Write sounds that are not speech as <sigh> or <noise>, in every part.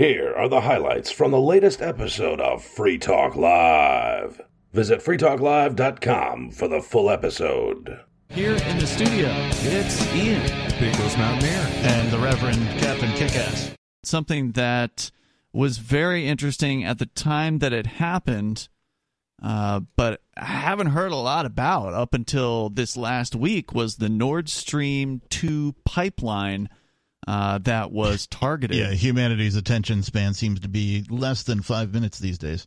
Here are the highlights from the latest episode of Free Talk Live. Visit freetalklive.com for the full episode. Here in the studio, it's Ian, Big Mountaineer. and the Reverend Captain Kickass. something that was very interesting at the time that it happened, uh, but I haven't heard a lot about up until this last week was the Nord Stream 2 pipeline uh, that was targeted. Yeah, humanity's attention span seems to be less than five minutes these days.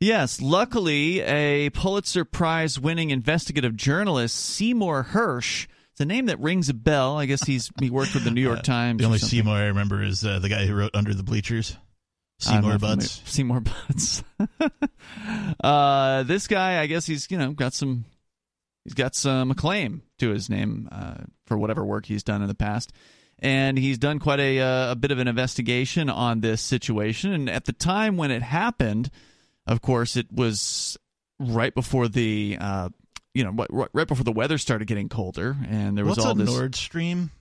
Yes, luckily, a Pulitzer Prize winning investigative journalist, Seymour Hersh, it's a name that rings a bell. I guess he's he worked with the New York Times. The only. Seymour I remember is uh, the guy who wrote Under the Bleachers. Seymour Butts. Seymour Butts. <laughs> uh, this guy, I guess he's you know got some, he's got some acclaim to his name uh, for whatever work he's done in the past, and he's done quite a uh, a bit of an investigation on this situation. And at the time when it happened, of course, it was right before the. Uh, you know, right right before the weather started getting colder, and there was What's all a this. Nord Stream?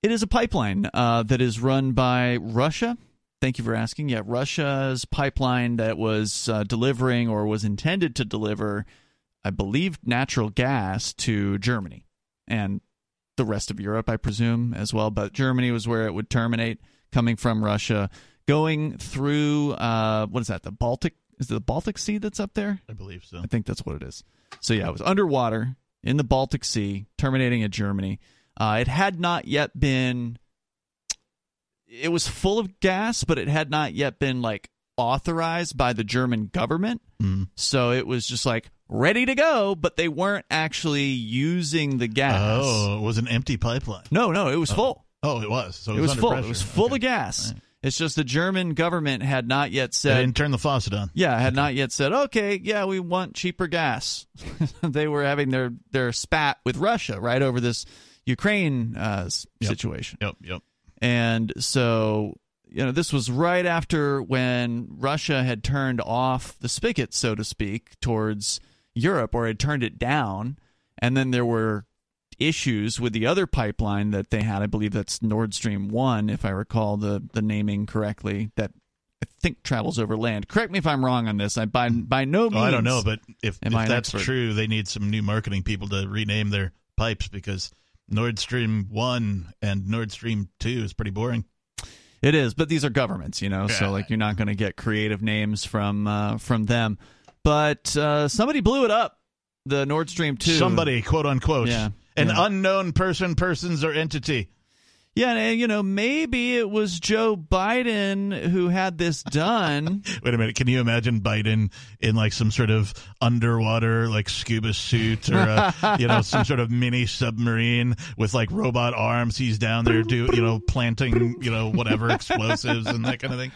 It is a pipeline uh, that is run by Russia. Thank you for asking. Yeah, Russia's pipeline that was uh, delivering or was intended to deliver, I believe, natural gas to Germany and the rest of Europe, I presume, as well. But Germany was where it would terminate, coming from Russia, going through uh, what is that? The Baltic? Is it the Baltic Sea that's up there? I believe so. I think that's what it is. So yeah, it was underwater in the Baltic Sea, terminating at Germany. Uh, it had not yet been. It was full of gas, but it had not yet been like authorized by the German government. Mm. So it was just like ready to go, but they weren't actually using the gas. Oh, it was an empty pipeline. No, no, it was full. Oh, it was. So it, it was under full. pressure. It was full Okay. of gas. Right. It's just the German government had not yet They said didn't turn the faucet on. yeah, had not yet said, okay, yeah, we want cheaper gas. <laughs> they were having their, their spat with Russia right over this Ukraine uh, Yep. situation. Yep, yep. And so, you know, this was right after when Russia had turned off the spigot, so to speak, towards Europe, or had turned it down. And then there were issues with the other pipeline that they had. I believe that's Nord Stream 1, if I recall the, the naming correctly, that I think travels over land. Correct me if I'm wrong on this. I by, by no means. Oh, I don't know, but if, if that's expert? true, they need some new marketing people to rename their pipes because Nord Stream 1 and Nord Stream 2 is pretty boring. It is, but these are governments, you know, so like you're not going to get creative names from uh, from them. But uh, somebody blew it up, the Nord Stream two. Somebody, quote unquote. Yeah, An yeah. unknown person, persons, or entity. yeah, and you know, maybe it was Joe Biden who had this done. <laughs> Wait a minute. Can you imagine Biden in like some sort of underwater like scuba suit or uh, <laughs> you know some sort of mini submarine with like robot arms? He's down there do you know planting you know whatever <laughs> explosives and that kind of thing.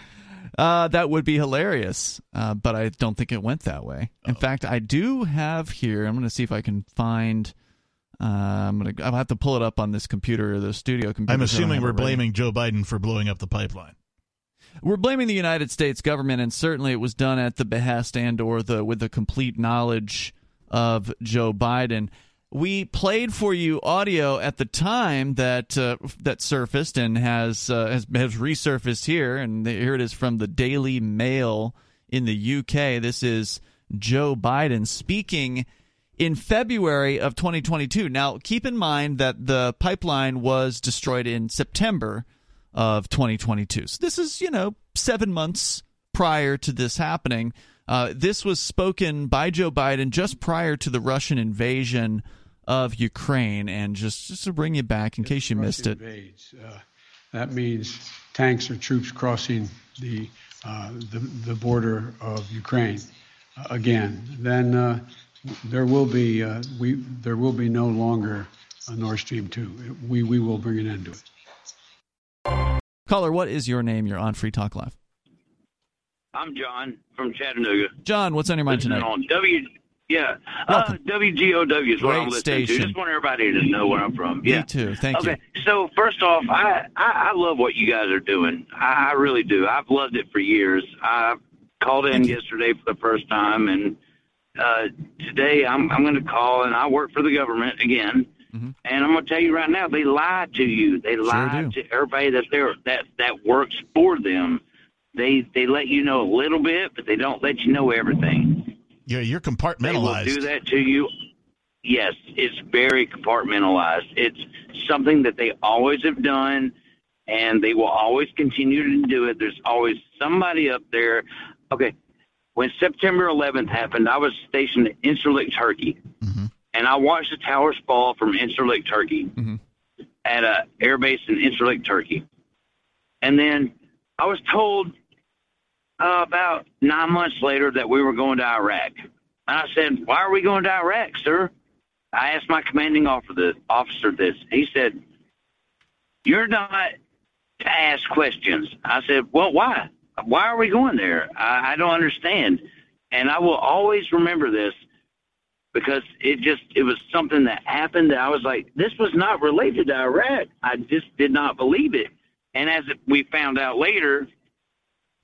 Uh, that would be hilarious, uh, but I don't think it went that way. In Oh. fact, I do have here. I'm going to see if I can find. Uh, I'm gonna. I'll have to pull it up on this computer, or the studio computer. I'm so I don't assuming we're blaming Joe Biden for blowing up the pipeline. we're blaming the United States government, and certainly it was done at the behest and or the with the complete knowledge of Joe Biden. We played for you audio at the time that uh, that surfaced and has, uh, has has resurfaced here, and here it is from the Daily Mail in the UK. This is Joe Biden speaking in February of 2022. Now, keep in mind that the pipeline was destroyed in September of 2022. So this is, you know, seven months prior to this happening. Uh, this was spoken by Joe Biden just prior to the Russian invasion of Ukraine. And just, just to bring you back in case you missed it. invades, uh, that means tanks or troops crossing the uh, the, the border of Ukraine uh, again. Then uh, there will be uh, we there will be no longer a Nord Stream two. We we will bring an end to it. Caller, what is your name? You're on Free Talk Live. I'm John from Chattanooga. John, what's on your mind Listening tonight? on W. Yeah, uh, WGOW is what Great I'm listening station. to. Just want everybody to know where I'm from. Me Yeah. too. Thank okay. you. So first off, I, I I love what you guys are doing. I, I really do. I've loved it for years. I called in yesterday for the first time, and uh, today I'm I'm going to call, and I work for the government again. Mhm. And I'm going to tell you right now, they lie to you. They lie do. to everybody that they're that that works for them. They they let you know a little bit, but they don't let you know everything. Yeah, you're you're They will do that to you. Yes, it's very compartmentalized. It's something that they always have done, and they will always continue to do it. There's always somebody up there. Okay, when September 11th happened, I was stationed at Incirlik, Turkey, Mhm. and I watched the towers fall from Incirlik, Turkey, Mhm. at a air base in Incirlik, Turkey. And then I was told uh, about nine months later that we were going to Iraq. And I said, "Why are we going to Iraq, sir?" I asked my commanding officer, this. He said, "You're not to ask questions." I said, "Well, why? Why are we going there? I, I don't understand." And I will always remember this because it just it was something that happened that I was like, this was not related to Iraq. I just did not believe it. And as we found out later,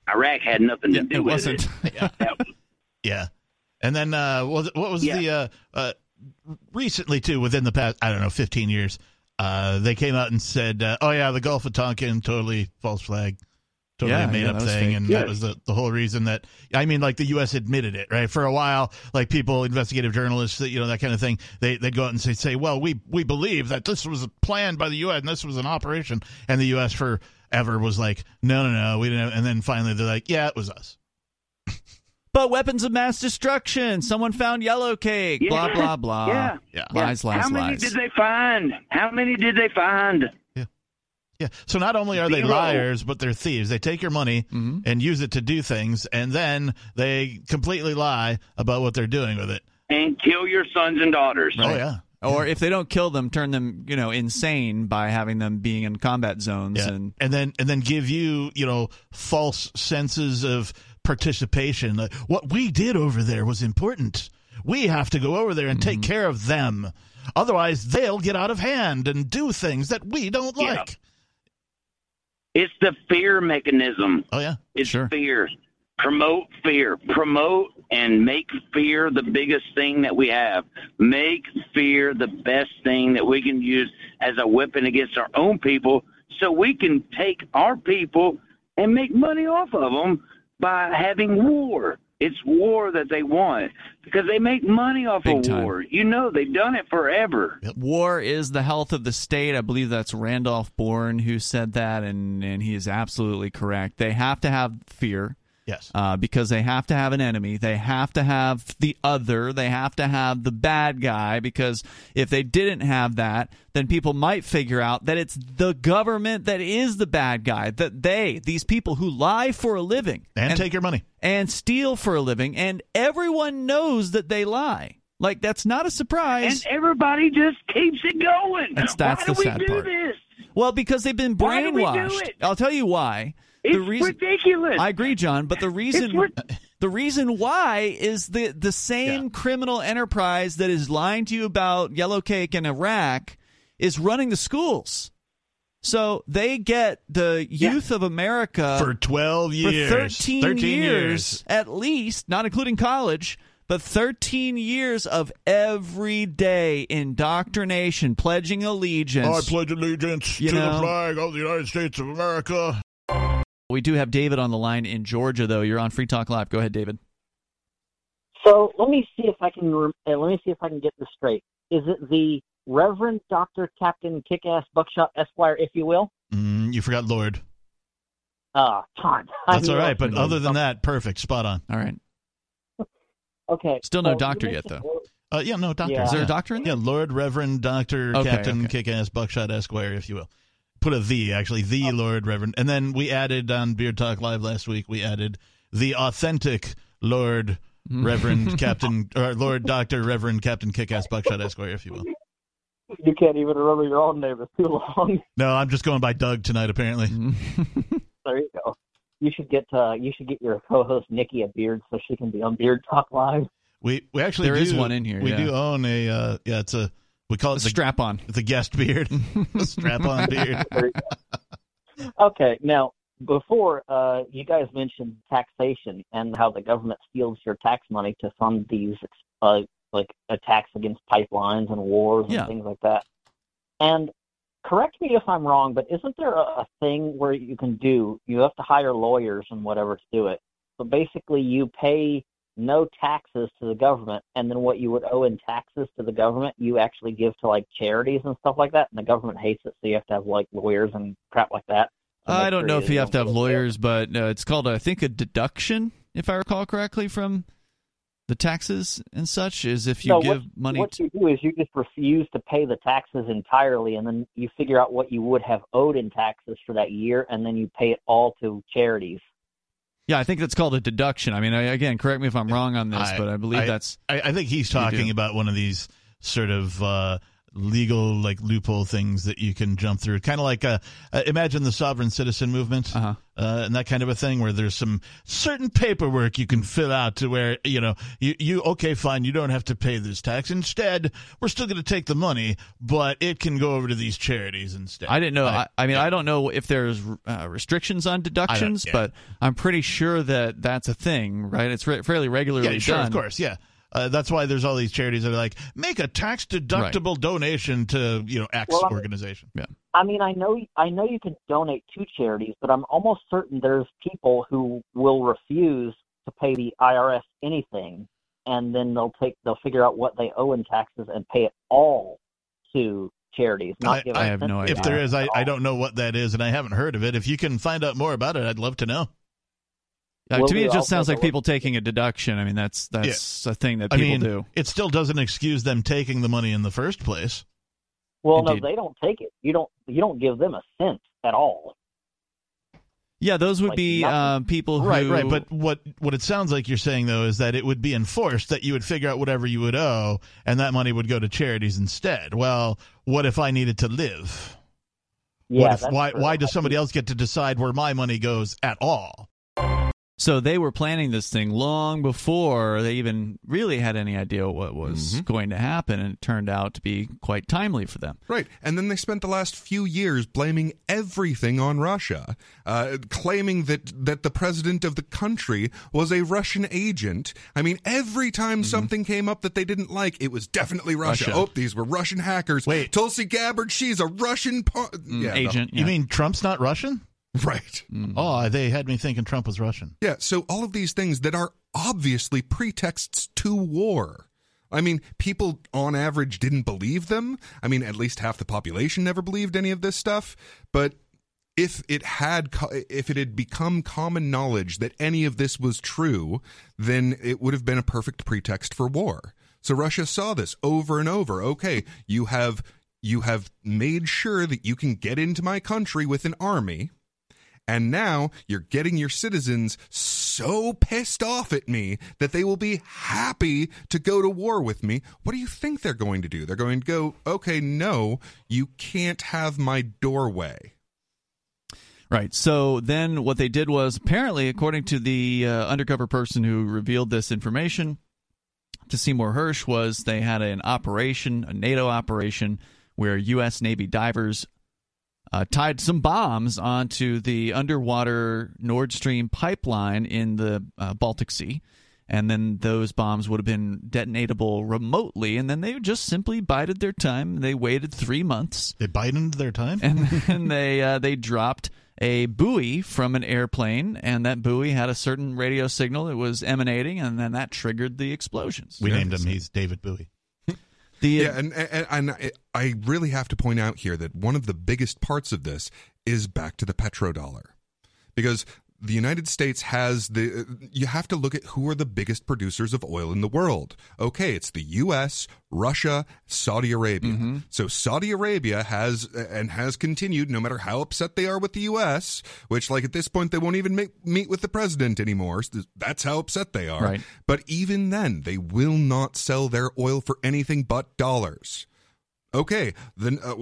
Iraq had nothing to Yeah, do it with wasn't. it. <laughs> That was- <laughs> Yeah. And then uh, what, what was Yeah. the uh, uh, recently too within the past I don't know 15 years uh, they came out and said uh, oh yeah the Gulf of Tonkin totally false flag totally Yeah, made yeah, up thing fake. and Yeah. that was the, the whole reason that I mean like the US admitted it right for a while like people investigative journalists you know that kind of thing they they'd go out and say say well we we believe that this was planned by the US and this was an operation and the US forever was like no no no we didn't have, and then finally they're like yeah it was us <laughs> But weapons of mass destruction. Someone found yellow cake. Yeah. Blah blah blah. Yeah. Yeah. Lies, lies, How many lies. did they find? How many did they find? Yeah. Yeah. So not only are they liars, but they're thieves. They take your money Mm-hmm. and use it to do things, and then they completely lie about what they're doing with it. And kill your sons and daughters. Oh yeah. Or if they don't kill them, turn them, you know, insane by having them being in combat zones Yeah. and and then and then give you, you know, false senses of participation. Like, what we did over there was important. We have to go over there and take mm-hmm. care of them. Otherwise, they'll get out of hand and do things that we don't Yeah. like. It's the fear mechanism. Oh yeah. It's Sure. fear. Promote fear. Promote and make fear the biggest thing that we have. Make fear the best thing that we can use as a weapon against our own people so we can take our people and make money off of them by having war. It's war that they want because they make money off Big of time. war. You know, they've done it forever. war is the health of the state. I believe that's Randolph Bourne who said that, and, and he is absolutely correct. They have to have fear. Yes. uh, because they have to have an enemy. They have to have the other. They have to have the bad guy because if they didn't have that, then people might figure out that it's the government that is the bad guy. That they, these people who lie for a living and take your money. and steal for a living, and everyone knows that they lie. Like that's not a surprise. And everybody just keeps it going. That's- that's Why the do sad we do part. this? well, because they've been Why do we do brainwashed. it? I'll tell you why. It's the reason ridiculous. I agree, John, but the reason rid- <laughs> the reason why is the the same Yeah. criminal enterprise that is lying to you about yellow cake in Iraq is running the schools. So they get the youth of America For 12 for years. 13, 13 years at least, not including college, but 13 years of everyday indoctrination, pledging allegiance. I pledge allegiance to know. the flag of the United States of America. We do have David on the line in Georgia, though. You're on Free Talk Live. Go ahead, David. So let me see if I can uh, let me see if I can get this straight. Is it the Reverend Doctor Captain Kickass Buckshot Esquire, if you will? Mm, you forgot Lord. Ah, Todd. <laughs> I That's knew all I but other than gonna- that, perfect, spot on. All right. <laughs> okay. Still no so doctor yet, mentioned- Uh, yeah, no, doctor. Yeah. Is there a doctor in there? Yeah, Lord, Reverend, Doctor, Okay, Captain, okay. Kickass, Buckshot, Esquire, if you will. Put a the actually, the Lord, Reverend, and then we added on Beard Talk Live last week. We added the authentic Lord, Reverend, <laughs> Captain, or Lord, Doctor, Reverend, Captain, Kickass, Buckshot, Esquire, if you will. You can't even remember your own name. It's too long. <laughs> No, I'm just going by Doug tonight. Apparently, <laughs> there you go. You should get uh, you should get your co-host Nikki a beard so she can be on Beard Talk Live. we we actually There do, is one in here, We yeah. do own a uh, yeah, it's a we call it the Strap on. the guest beard, <laughs> strap on beard. There you go. okay, now before uh, you guys mentioned taxation and how the government steals your tax money to fund these uh, like attacks against pipelines and wars and Yeah. things like that. And correct me if I'm wrong, but isn't there a, a thing where you can do? You have to hire lawyers and whatever to do it. But basically, you pay no taxes to the government, and then what you would owe in taxes to the government, you actually give to like charities and stuff like that, and the government hates it, so you have to have like lawyers and crap like that. I don't know if you have to have don't get it. lawyers, but uh, it's called, I think, a deduction, if I recall correctly, from the taxes and such. Is if you No, give what, money. What to, you do is you just refuse to pay the taxes entirely, and then you figure out what you would have owed in taxes for that year, and then you pay it all to charities. Yeah, I think that's called a deduction. I mean, I, again, correct me if I'm wrong on this, I- but I believe I- that's I, I think he's talking about one of these sort of uh, legal like loophole things that you can jump through. Kind of like uh, uh, imagine the sovereign citizen movement Uh-huh. uh, and that kind of a thing, where there's some certain paperwork you can fill out to where you know you you okay fine you don't have to pay this tax. Instead, we're still going to take the money, but it can go over to these charities instead. I didn't know. I, I mean, yeah. I don't know if there's uh, restrictions on deductions, yeah. but I'm pretty sure that that's a thing, right? It's re- fairly regularly yeah, sure, done. of course, yeah. Uh, that's why there's all these charities that are like make a tax deductible donation to you know X Well, I'm- organization. I mean, I know, I know you can donate to charities, but I'm almost certain there's people who will refuse to pay the IRS anything, and then they'll take, they'll figure out what they owe in taxes and pay it all to charities. Not I- give I a have no idea. If there is, I, I don't know what that is, and I haven't heard of it. If you can find out more about it, I'd love to know. Uh, to me, it just sounds like people taking a deduction. I mean, that's that's a thing that I people mean, do. it still doesn't excuse them taking the money in the first place. Well, Indeed. no, they don't take it. You don't, you don't give them a cent at all. Yeah, those would like be nothing. um, people who. Right, right. But what what it sounds like you're saying though is that it would be enforced that you would figure out whatever you would owe, and that money would go to charities instead. Well, what if I needed to live? Yeah, what if, why true. why does somebody else get to decide where my money goes at all? So they were planning this thing long before they even really had any idea what was Mm-hmm. going to happen, and it turned out to be quite timely for them. Right. And then they spent the last few years blaming everything on Russia, uh, claiming that, that the president of the country was a Russian agent. I mean, every time something came up that they didn't like, it was definitely Russia. Russia. Oh, these were Russian hackers. Wait. Tulsi Gabbard, she's a Russian po- yeah, the- Agent, You yeah. mean Trump's not Russian? <laughs> right. Mm. Oh, they had me thinking Trump was Russian. Yeah, so all of these things that are obviously pretexts to war. I mean, people on average didn't believe them. I mean, at least half the population never believed any of this stuff. But if it had if it had become common knowledge that any of this was true, then it would have been a perfect pretext for war. So Russia saw this over and over. Okay, you have you have made sure that you can get into my country with an army. And now you're getting your citizens so pissed off at me that they will be happy to go to war with me. What do you think they're going to do? They're going to go, okay, no, you can't have my doorway. Right. So then what they did was apparently, according to the uh, undercover person who revealed this information to Seymour Hersh, was they had an operation, a NATO operation, where U.S. Navy divers uh, tied some bombs onto the underwater Nord Stream pipeline in the uh, Baltic Sea. And then those bombs would have been detonatable remotely, and then they just simply bided their time. They waited three months, They bided their time. and then <laughs> they uh, they dropped a buoy from an airplane, and that buoy had a certain radio signal that was emanating, and then that triggered the explosions. we named him. He's David Bowie. The Yeah, and, and, and I- I really have to point out here that one of the biggest parts of this is back to the petrodollar. Because the United States has the uh, you have to look at who are the biggest producers of oil in the world. Okay, it's the US, Russia, Saudi Arabia. Mm-hmm. So Saudi Arabia has uh, and has continued no matter how upset they are with the US, which like at this point they won't even make, meet with the president anymore. That's how upset they are. Right. But even then they will not sell their oil for anything but dollars. Okay, then uh,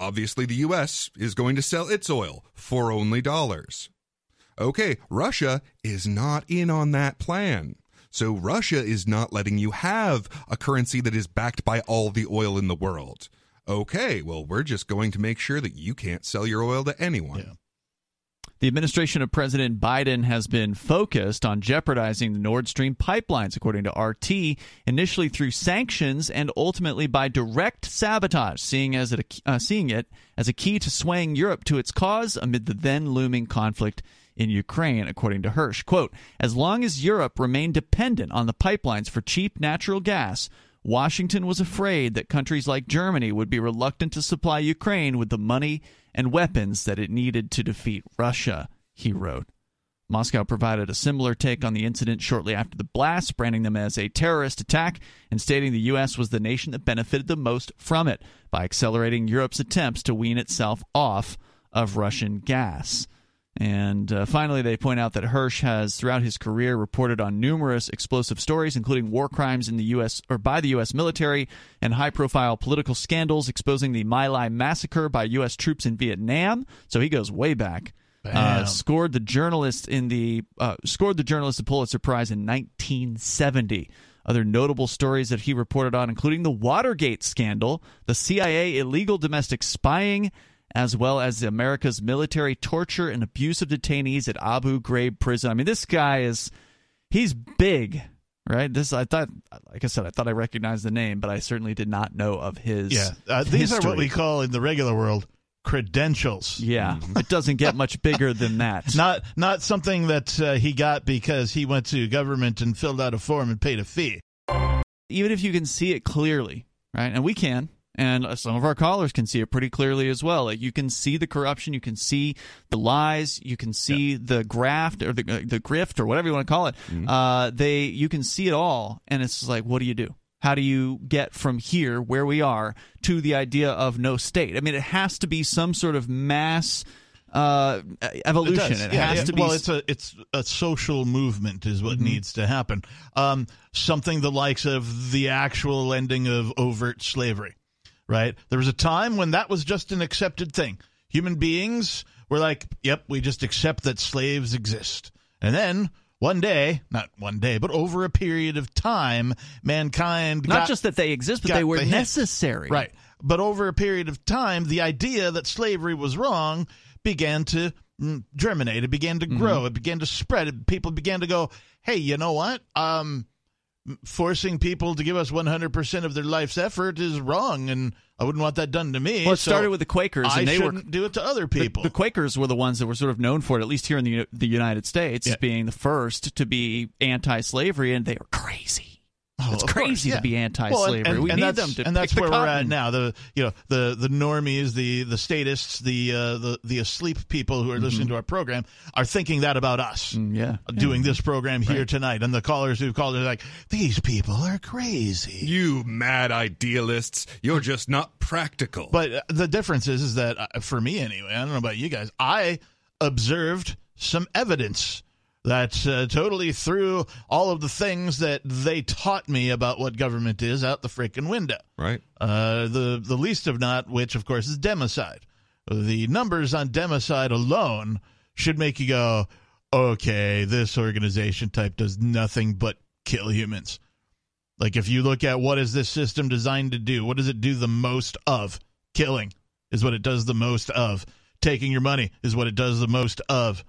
obviously the US is going to sell its oil for only dollars. Okay, Russia is not in on that plan. So Russia is not letting you have a currency that is backed by all the oil in the world. Okay, well, we're just going to make sure that you can't sell your oil to anyone. Yeah. The administration of President Biden has been focused on jeopardizing the Nord Stream pipelines, according to RT, initially through sanctions and ultimately by direct sabotage, seeing, as it, uh, seeing it as a key to swaying Europe to its cause amid the then looming conflict in Ukraine, according to Hersh. Quote, as long as Europe remained dependent on the pipelines for cheap natural gas, Washington was afraid that countries like Germany would be reluctant to supply Ukraine with the money and weapons that it needed to defeat Russia, he wrote. Moscow provided a similar take on the incident shortly after the blast, branding them as a terrorist attack and stating the U.S. was the nation that benefited the most from it by accelerating Europe's attempts to wean itself off of Russian gas. And uh, finally, they point out that Hersh has, throughout his career, reported on numerous explosive stories, including war crimes in the U.S. or by the U.S. military and high-profile political scandals exposing the My Lai massacre by U.S. troops in Vietnam. So he goes way back. Uh, scored the journalist in the uh, scored the journalist the Pulitzer Prize in 1970. Other notable stories that he reported on, including the Watergate scandal, the CIA illegal domestic spying as well as America's military torture and abuse of detainees at Abu Ghraib prison. I mean, this guy is he's big, right? This I thought, like I said, I thought I recognized the name, but I certainly did not know of his. Yeah, uh, these history. are what we call in the regular world credentials. Yeah, it doesn't get much bigger than that. <laughs> Not not something that uh, he got because he went to government and filled out a form and paid a fee. Even if you can see it clearly, right? And we can and some of our callers can see it pretty clearly as well. Like you can see the corruption, you can see the lies, you can see yeah. the graft or the uh, the grift or whatever you want to call it. Mm-hmm. Uh, they you can see it all, and it's like, what do you do? How do you get from here, where we are, to the idea of no state? I mean, it has to be some sort of mass uh, evolution. It, it yeah, has yeah. to be. Well, it's a it's a social movement is what mm-hmm. needs to happen. Um, something the likes of the actual ending of overt slavery right? There was a time when that was just an accepted thing. Human beings were like, yep, we just accept that slaves exist. And then one day, not one day, but over a period of time, mankind not got, just that they exist, but they were the necessary. Right. But over a period of time, the idea that slavery was wrong began to mm, germinate. It began to grow. Mm-hmm. It began to spread. People began to go, "Hey, you know what? Um, forcing people to give us 100% of their life's effort is wrong and I wouldn't want that done to me. Well, it so started with the Quakers, and I they shouldn't were do it to other people. The, the, Quakers were the ones that were sort of known for it, at least here in the the United States, yeah. being the first to be anti-slavery, and they were crazy. Oh, it's crazy course, yeah. to be anti-slavery. Well, and, and, we and need them to, and that's pick where the we're cotton. at now. The you know the the normies, the the statists, the uh, the the asleep people who are listening Mm-hmm. to our program are thinking that about us. Mm, yeah, doing this program here Right. tonight, and the callers who've called are like, these people are crazy. You mad idealists. You're just not practical. But uh, the difference is, is that uh, for me anyway, I don't know about you guys, I observed some evidence that uh, totally threw all of the things that they taught me about what government is out the freaking window. right? Uh, the the least of not, which of course is democide. The numbers on democide alone should make you go, okay, this organization type does nothing but kill humans. Like if you look at what is this system designed to do, what does it do the most of? Killing is what it does the most of. Taking your money is what it does the most of.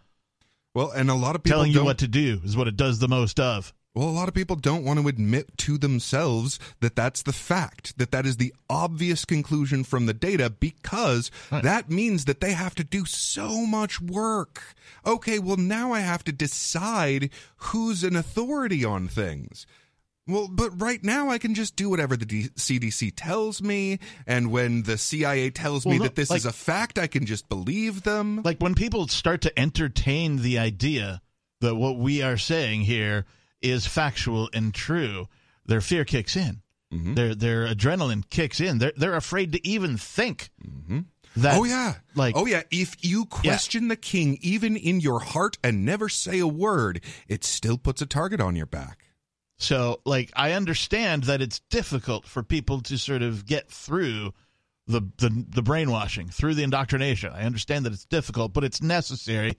Well, and a lot of people Telling you what to do is what it does the most of. Well, a lot of people don't want to admit to themselves that that's the fact, that that is the obvious conclusion from the data because that means that they have to do so much work. Okay, well, now I have to decide who's an authority on things. Well, but right now I can just do whatever the D- CDC tells me, and when the CIA tells me no, that this like- is a fact, I can just believe them. like when people start to entertain the idea that what we are saying here is factual and true, their fear kicks in. Mm-hmm. Their their adrenaline kicks in. They're they're afraid to even think that. oh yeah, like oh yeah. If you question the king, even in your heart, and never say a word, it still puts a target on your back. So, like, I understand that it's difficult for people to sort of get through the, the the brainwashing, through the indoctrination. I understand that it's difficult, but it's necessary.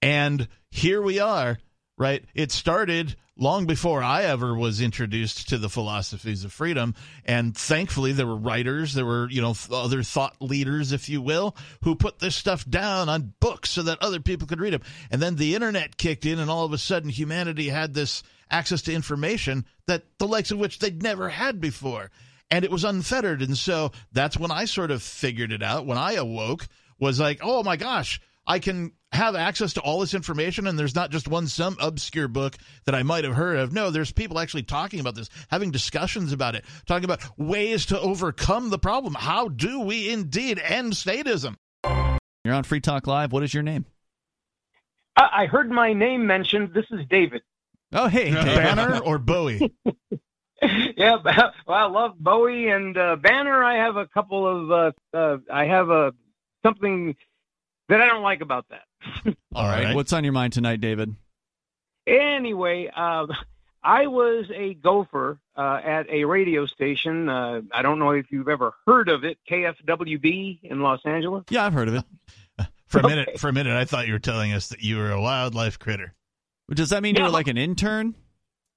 And here we are, right? It started long before I ever was introduced to the philosophies of freedom. And thankfully, there were writers, there were, you know, other thought leaders, if you will, who put this stuff down on books so that other people could read them. And then the internet kicked in, and all of a sudden, humanity had this access to information that the likes of which they'd never had before. And it was unfettered. And so that's when I sort of figured it out. When I awoke, was like, oh my gosh, I can have access to all this information and there's not just one some obscure book that I might have heard of. No, there's people actually talking about this, having discussions about it, talking about ways to overcome the problem. How do we indeed end statism? You're on Free Talk Live. What is your name? I heard my name mentioned. This is David. Oh, hey, David. Banner or Bowie? <laughs> yeah, <laughs> well, I love Bowie and uh, Banner. I have a couple of. Uh, uh, I have a something that I don't like about that. <laughs> All right. What's on your mind tonight, David? Anyway, uh, I was a gopher uh, at a radio station. Uh, I don't know if you've ever heard of it, KFWB in Los Angeles. Yeah, I've heard of it. <laughs> for a okay. minute, for a minute, I thought you were telling us that you were a wildlife critter. Does that mean yeah. you're like an intern?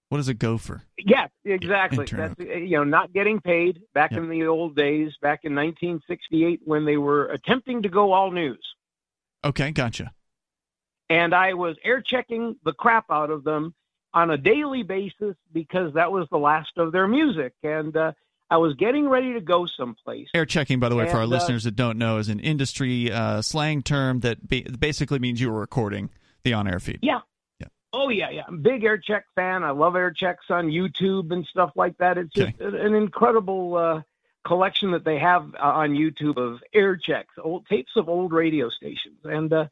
What is a gopher? Yes, exactly. Intern. That's you know not getting paid back yep. in the old days, back in 1968 when they were attempting to go all news. Okay, gotcha. And I was air checking the crap out of them on a daily basis because that was the last of their music. And uh, I was getting ready to go someplace. Air checking, by the way, and, for our uh, listeners that don't know, is an industry uh, slang term that ba- basically means you were recording the on air feed. Yeah. Yeah. Oh, yeah, yeah. I'm a big air check fan. I love air checks on YouTube and stuff like that. It's okay. just an incredible uh, collection that they have uh, on YouTube of air checks, old tapes of old radio stations. And uh,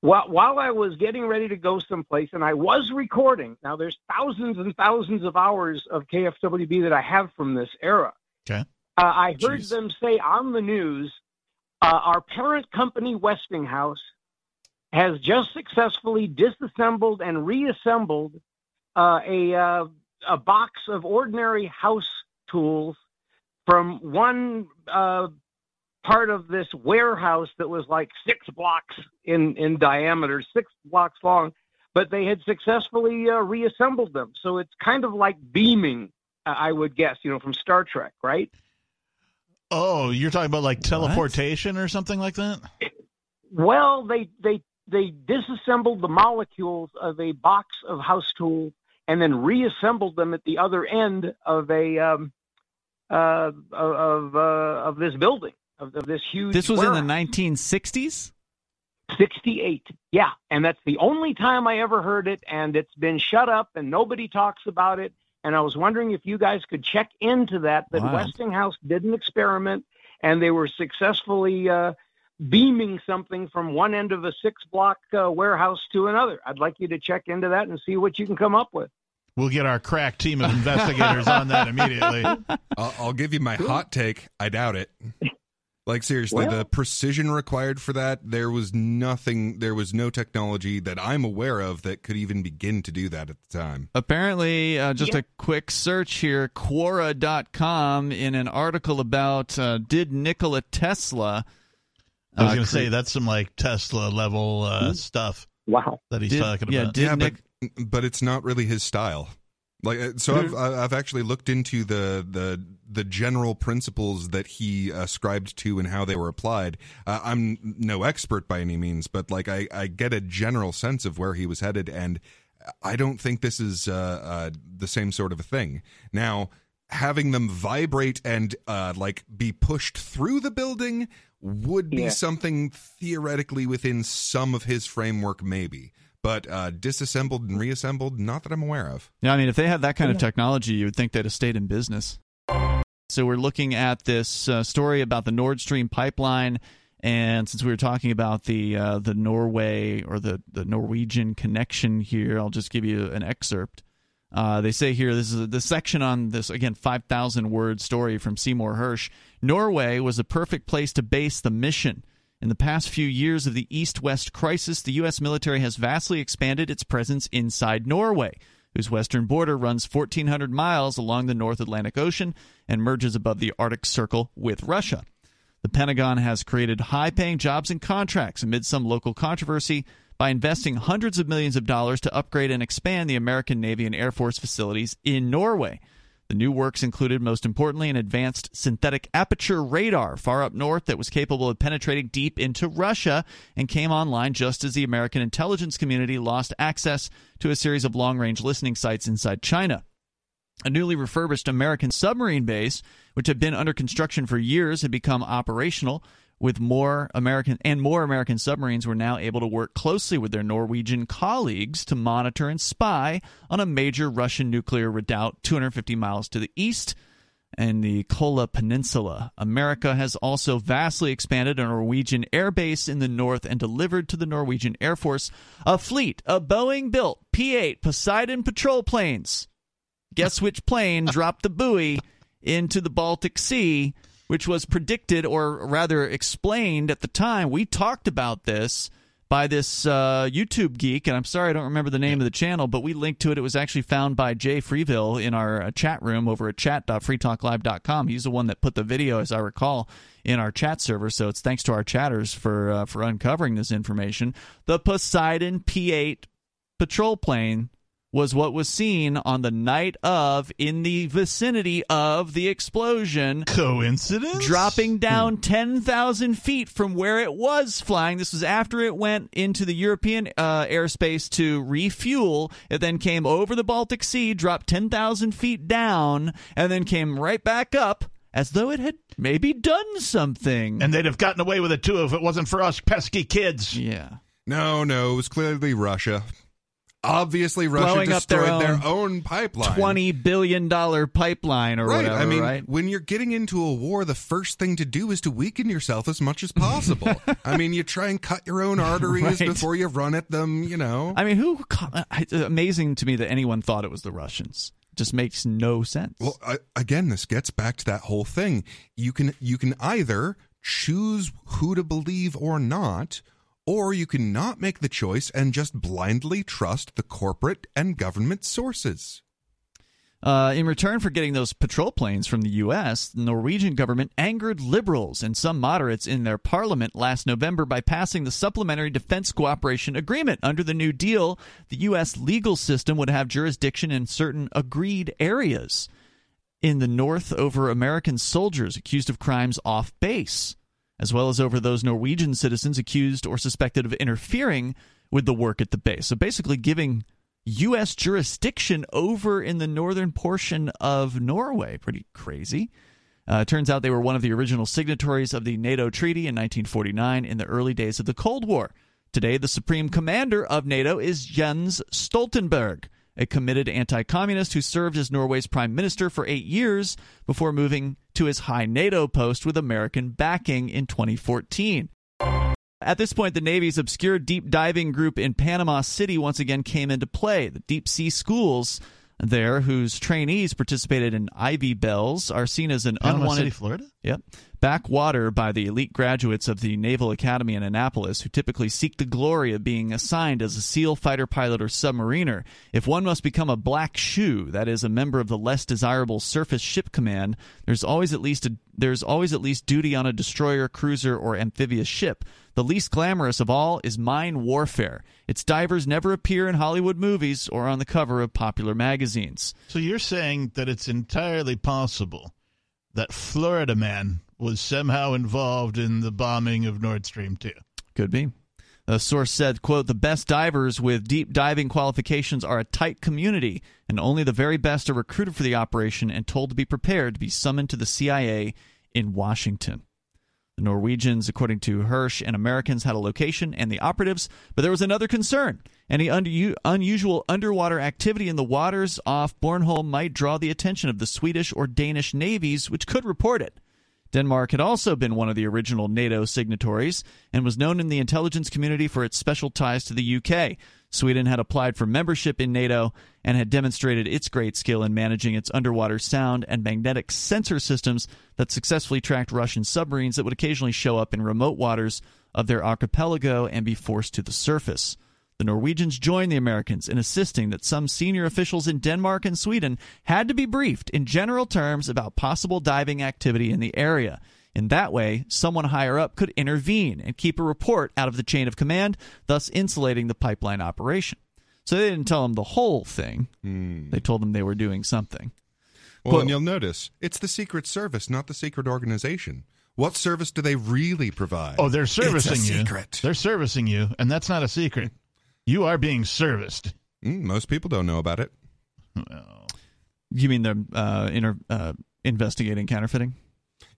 while, while I was getting ready to go someplace, and I was recording, now there's thousands and thousands of hours of KFWB that I have from this era. Okay. Uh, I heard Jeez. them say on the news, uh, our parent company, Westinghouse, has just successfully disassembled and reassembled uh, a, uh, a box of ordinary house tools from one uh, part of this warehouse that was like six blocks in, in diameter, six blocks long, but they had successfully uh, reassembled them. So it's kind of like beaming, I would guess, you know, from Star Trek, right? Oh, you're talking about like teleportation what? or something like that? Well, they they they disassembled the molecules of a box of house tools and then reassembled them at the other end of a um, uh, of uh, of this building of, of this huge. This was warehouse. in the 1960s. 68. Yeah, and that's the only time I ever heard it, and it's been shut up, and nobody talks about it. And I was wondering if you guys could check into that. That wow. Westinghouse did an experiment, and they were successfully uh, beaming something from one end of a six-block uh, warehouse to another. I'd like you to check into that and see what you can come up with. We'll get our crack team of investigators on that immediately. I'll, I'll, give you my hot take. I doubt it. Like seriously, well, the precision required for that, there was nothing, there was no technology that I'm aware of that could even begin to do that at the time. Apparently, uh, just yeah. a quick search here, Quora.com, in an article about uh, did Nikola Tesla. I was uh, going to say that's some like Tesla level uh, mm-hmm. stuff. Wow, that he's did, talking yeah, about. Did yeah, Nick, but it's not really his style. Like uh, so, I've I've actually looked into the the the general principles that he ascribed to and how they were applied. Uh, I'm no expert by any means, but like I I get a general sense of where he was headed, and I don't think this is uh, uh, the same sort of a thing. Now, having them vibrate and uh, like be pushed through the building would be yeah. something theoretically within some of his framework, maybe but uh, disassembled and reassembled, not that I'm aware of. Yeah, I mean, if they had that kind of technology, you would think they'd have stayed in business. So we're looking at this uh, story about the Nord Stream pipeline, and since we were talking about the uh, the Norway or the the Norwegian connection here, I'll just give you an excerpt. Uh, they say here this is the section on this again 5,000 word story from Seymour Hersh. Norway was a perfect place to base the mission. In the past few years of the East West crisis, the U.S. military has vastly expanded its presence inside Norway, whose western border runs 1,400 miles along the North Atlantic Ocean and merges above the Arctic Circle with Russia. The Pentagon has created high paying jobs and contracts amid some local controversy by by investing hundreds of millions of dollars to upgrade and expand the American Navy and Air Force facilities in Norway. The new works included, most importantly, an advanced synthetic aperture radar far up north that was capable of penetrating deep into Russia and came online just as the American intelligence community lost access to a series of long range listening sites inside China. A newly refurbished American submarine base, which had been under construction for years, had become operational with more American and more American submarines were now able to work closely with their Norwegian colleagues to monitor and spy on a major Russian nuclear redoubt 250 miles to the east and the Kola Peninsula. America has also vastly expanded a Norwegian air base in the north and delivered to the Norwegian Air Force a fleet of Boeing built P 8 Poseidon patrol planes. Guess which plane dropped the buoy into the Baltic Sea which was predicted or rather explained at the time. We talked about this by this uh, YouTube geek, and I'm sorry I don't remember the name of the channel, but we linked to it. It was actually found by Jay Freeville in our uh, chat room over at chat.freetalklive.com. He's the one that put the video, as I recall, in our chat server. So it's thanks to our chatters for uh, for uncovering this information. The Poseidon P8 patrol plane was what was seen on the night of in the vicinity of the explosion. Coincidence? Dropping down 10,000 feet from where it was flying. This was after it went into the European uh, airspace to refuel. It then came over the Baltic Sea, dropped 10,000 feet down, and then came right back up as though it had maybe done something. And they'd have gotten away with it too if it wasn't for us pesky kids. Yeah. No, no, it was clearly Russia. Obviously, Russia up their destroyed their own own, pipeline. Twenty billion dollar pipeline or right. whatever. I mean, right? when you're getting into a war, the first thing to do is to weaken yourself as much as possible. <laughs> I mean, you try and cut your own arteries Right. before you run at them. You know. I mean, who? It's amazing to me that anyone thought it was the Russians. Just makes no sense. Well, I, again, this gets back to that whole thing. You can you can either choose who to believe or not, or you can not make the choice and just blindly trust the corporate and government sources. Uh, in return for getting those patrol planes from the U.S., the Norwegian government angered liberals and some moderates in their parliament last November by passing the Supplementary Defense Cooperation Agreement. Under the New Deal, the U.S. legal system would have jurisdiction in certain agreed areas in the North over American soldiers accused of crimes off base, as well as over those Norwegian citizens accused or suspected of interfering with the work at the base. So basically, giving U.S. jurisdiction over in the northern portion of Norway. Pretty crazy. Uh, turns out they were one of the original signatories of the NATO treaty in 1949 in the early days of the Cold War. Today, the supreme commander of NATO is Jens Stoltenberg, a committed anti communist who served as Norway's prime minister for eight years before moving to his high NATO post with American backing in 2014. At this point, the Navy's obscure deep diving group in Panama City once again came into play. The deep sea schools there, whose trainees participated in Ivy Bells, are seen as an Panama unwanted City, Florida? Yep. Backwater by the elite graduates of the Naval Academy in Annapolis who typically seek the glory of being assigned as a SEAL fighter pilot or submariner. If one must become a black shoe, that is a member of the less desirable surface ship command, there's always at least a, there's always at least duty on a destroyer, cruiser, or amphibious ship. The least glamorous of all is mine warfare. Its divers never appear in Hollywood movies or on the cover of popular magazines. So you're saying that it's entirely possible that Florida Man was somehow involved in the bombing of Nord Stream 2. Could be. The source said, quote, the best divers with deep diving qualifications are a tight community, and only the very best are recruited for the operation and told to be prepared to be summoned to the CIA in Washington. The Norwegians, according to Hersh, and Americans had a location and the operatives, but there was another concern. Any un- unusual underwater activity in the waters off Bornholm might draw the attention of the Swedish or Danish navies, which could report it. Denmark had also been one of the original NATO signatories and was known in the intelligence community for its special ties to the UK. Sweden had applied for membership in NATO and had demonstrated its great skill in managing its underwater sound and magnetic sensor systems that successfully tracked Russian submarines that would occasionally show up in remote waters of their archipelago and be forced to the surface. The Norwegians joined the Americans in insisting that some senior officials in Denmark and Sweden had to be briefed in general terms about possible diving activity in the area. In that way, someone higher up could intervene and keep a report out of the chain of command, thus insulating the pipeline operation. So they didn't tell them the whole thing. They told them they were doing something. Well, But- and you'll notice it's the Secret Service, not the secret organization. What service do they really provide? Oh, they're It's a servicing you. secret. They're servicing you, and that's not a secret. You are being serviced. Mm, most people don't know about it. You mean they're uh, inter- uh, investigating counterfeiting?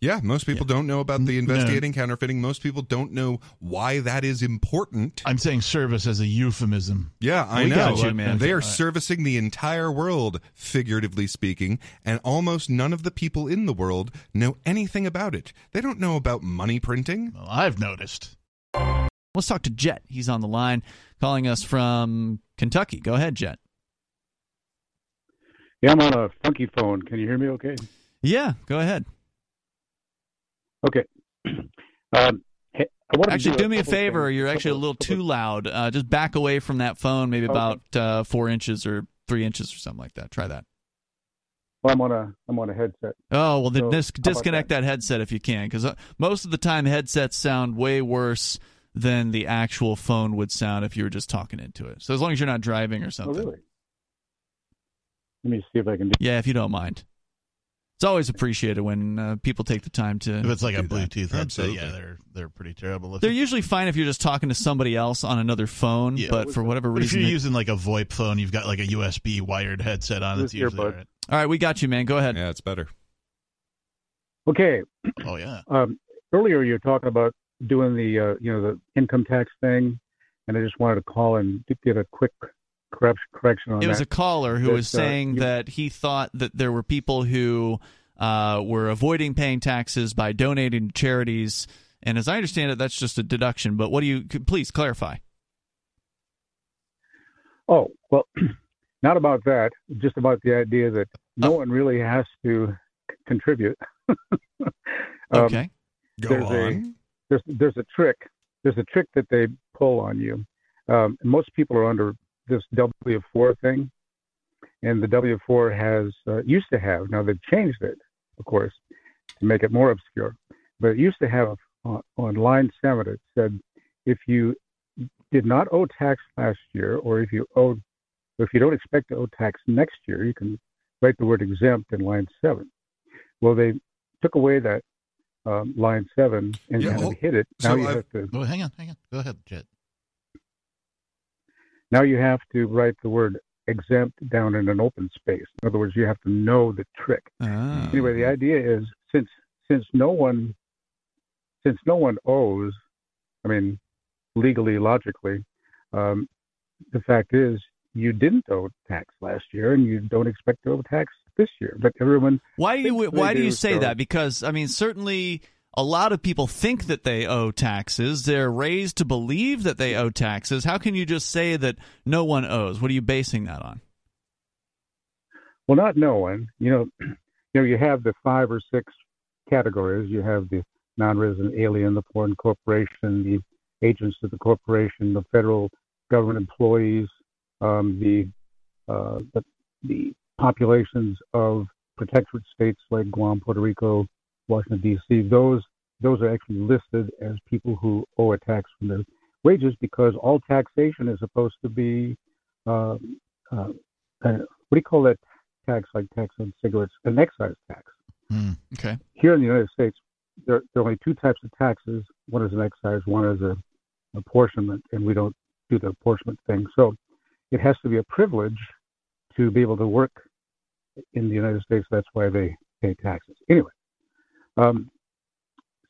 Yeah, most people don't know about the no. investigating counterfeiting. Most people don't know why that is important. I'm saying service as a euphemism. Yeah, I We know. you, man. They are All right. servicing the entire world, figuratively speaking, and almost none of the people in the world know anything about it. They don't know about money printing. Well, I've noticed. Let's talk to Jet. He's on the line, calling us from Kentucky. Go ahead, Jet. Yeah, I'm on a funky phone. Can you hear me okay? Yeah, go ahead. Okay. <clears throat> Um, hey, I wanted to Actually, do me a favor. things. You're actually a little too loud. Uh, just back away from that phone, maybe Okay. about uh, four inches or three inches or something like that. Try that. Well, I'm on a I'm on a headset. Oh well, then So, dis- disconnect that? headset if you can, because uh, most of the time headsets sound way worse than the actual phone would sound if you were just talking into it. So as long as you're not driving or Oh, something, really? Let me see if I can do. yeah, if you don't mind. It's always appreciated when uh, people take the time to. If it's like a do that. Bluetooth headset, Absolutely. yeah, they're they're pretty terrible. If, They're usually fine if you're just talking to somebody else on another phone, Yeah. but for whatever but if you're they- using like a VoIP phone, you've got like a USB wired headset on. With It's usually all earbuds. right. all right, we got you, man. Go ahead. Yeah, it's better. Okay. Oh yeah. Um, earlier you were talking about doing the uh, you know the income tax thing, and I just wanted to call and get a quick correct, correction on It was a caller who That, was uh, saying you- that he thought that there were people who uh, were avoiding paying taxes by donating to charities. And as I understand it, that's just a deduction. But what do you? Please clarify. Oh well, <clears throat> not about that. Just about the idea that no Oh. one really has to c- contribute. <laughs> Um, Okay. Go There's a- on. there's there's a trick there's a trick that they pull on you. Um, most people are under this W4 thing, and the W4 has uh, used to have now they've changed it, of course, to make it more obscure. But it used to have uh, on line seven it said if you did not owe tax last year, or if you owed, if you don't expect to owe tax next year, you can write the word exempt in line seven. Well, they took away that um, line seven and Yeah, kind well, of hit it. so Now you I've- have to Oh, hang on, hang on. Go ahead, Jet. Now you have to write the word exempt down in an open space. In other words, you have to know the trick. Ah. Anyway, the idea is since since no one since no one owes, I mean, legally, logically, um, the fact is you didn't owe tax last year, and you don't expect to owe tax this year. But everyone, Why do you Why do you say so- that? Because I mean, certainly a lot of people think that they owe taxes. They're raised to believe that they owe taxes. How can you just say that no one owes? What are you basing that on? well, not no one, you know, <clears throat> you know, you have the five or six categories. You have the non-resident alien, the foreign corporation, the agents of the corporation, the federal government employees, um, the, uh, the the populations of protectorate states like Guam, Puerto Rico, Washington D.C. Those those are actually listed as people who owe a tax from their wages because all taxation is supposed to be uh, uh, uh, what do you call that tax like tax on cigarettes an excise tax Hmm. Okay. here in the United States, there, there are only two types of taxes. One is an excise, one is a apportionment, and we don't do the apportionment thing. So it has to be a privilege to be able to work in the United States. That's why they pay taxes. Anyway, um,